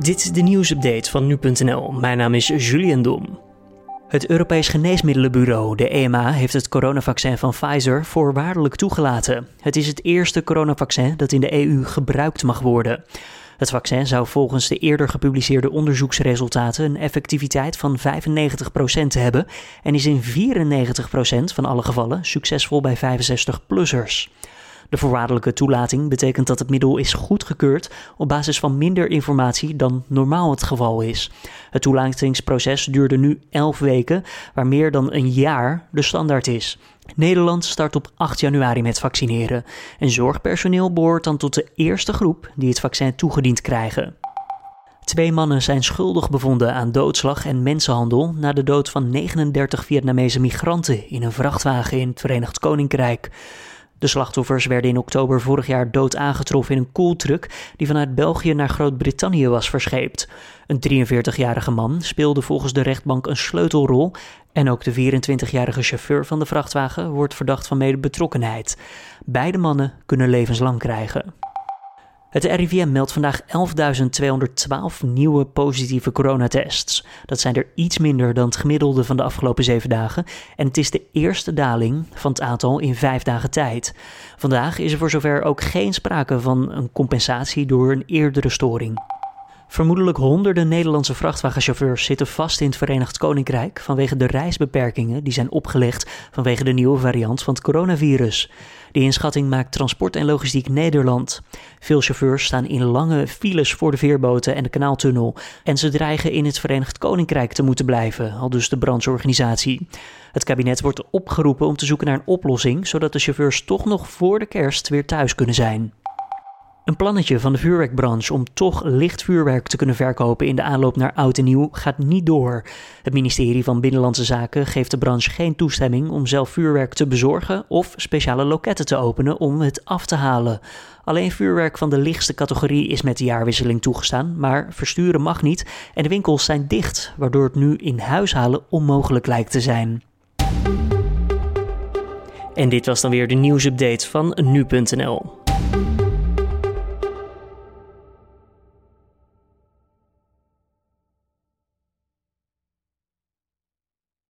Dit is de nieuwsupdate van nu.nl. Mijn naam is Julian Dom. Het Europees Geneesmiddelenbureau, de EMA, heeft het coronavaccin van Pfizer voorwaardelijk toegelaten. Het is het eerste coronavaccin dat in de EU gebruikt mag worden. Het vaccin zou volgens de eerder gepubliceerde onderzoeksresultaten een effectiviteit van 95% hebben en is in 94% van alle gevallen succesvol bij 65-plussers. De voorwaardelijke toelating betekent dat het middel is goedgekeurd op basis van minder informatie dan normaal het geval is. Het toelatingsproces duurde nu 11 weken, waar meer dan een jaar de standaard is. Nederland start op 8 januari met vaccineren. En zorgpersoneel behoort dan tot de eerste groep die het vaccin toegediend krijgen. Twee mannen zijn schuldig bevonden aan doodslag en mensenhandel na de dood van 39 Vietnamese migranten in een vrachtwagen in het Verenigd Koninkrijk. De slachtoffers werden in oktober vorig jaar dood aangetroffen in een koeltruck die vanuit België naar Groot-Brittannië was verscheept. Een 43-jarige man speelde volgens de rechtbank een sleutelrol en ook de 24-jarige chauffeur van de vrachtwagen wordt verdacht van medebetrokkenheid. Beide mannen kunnen levenslang krijgen. Het RIVM meldt vandaag 11.212 nieuwe positieve coronatests. Dat zijn er iets minder dan het gemiddelde van de afgelopen zeven dagen. En het is de eerste daling van het aantal in vijf dagen tijd. Vandaag is er voor zover ook geen sprake van een compensatie door een eerdere storing. Vermoedelijk honderden Nederlandse vrachtwagenchauffeurs zitten vast in het Verenigd Koninkrijk vanwege de reisbeperkingen die zijn opgelegd vanwege de nieuwe variant van het coronavirus. Die inschatting maakt Transport en Logistiek Nederland. Veel chauffeurs staan in lange files voor de veerboten en de kanaaltunnel en ze dreigen in het Verenigd Koninkrijk te moeten blijven, al dus de brancheorganisatie. Het kabinet wordt opgeroepen om te zoeken naar een oplossing, zodat de chauffeurs toch nog voor de kerst weer thuis kunnen zijn. Een plannetje van de vuurwerkbranche om toch licht vuurwerk te kunnen verkopen in de aanloop naar oud en nieuw gaat niet door. Het ministerie van Binnenlandse Zaken geeft de branche geen toestemming om zelf vuurwerk te bezorgen of speciale loketten te openen om het af te halen. Alleen vuurwerk van de lichtste categorie is met de jaarwisseling toegestaan, maar versturen mag niet en de winkels zijn dicht, waardoor het nu in huis halen onmogelijk lijkt te zijn. En dit was dan weer de nieuwsupdate van nu.nl.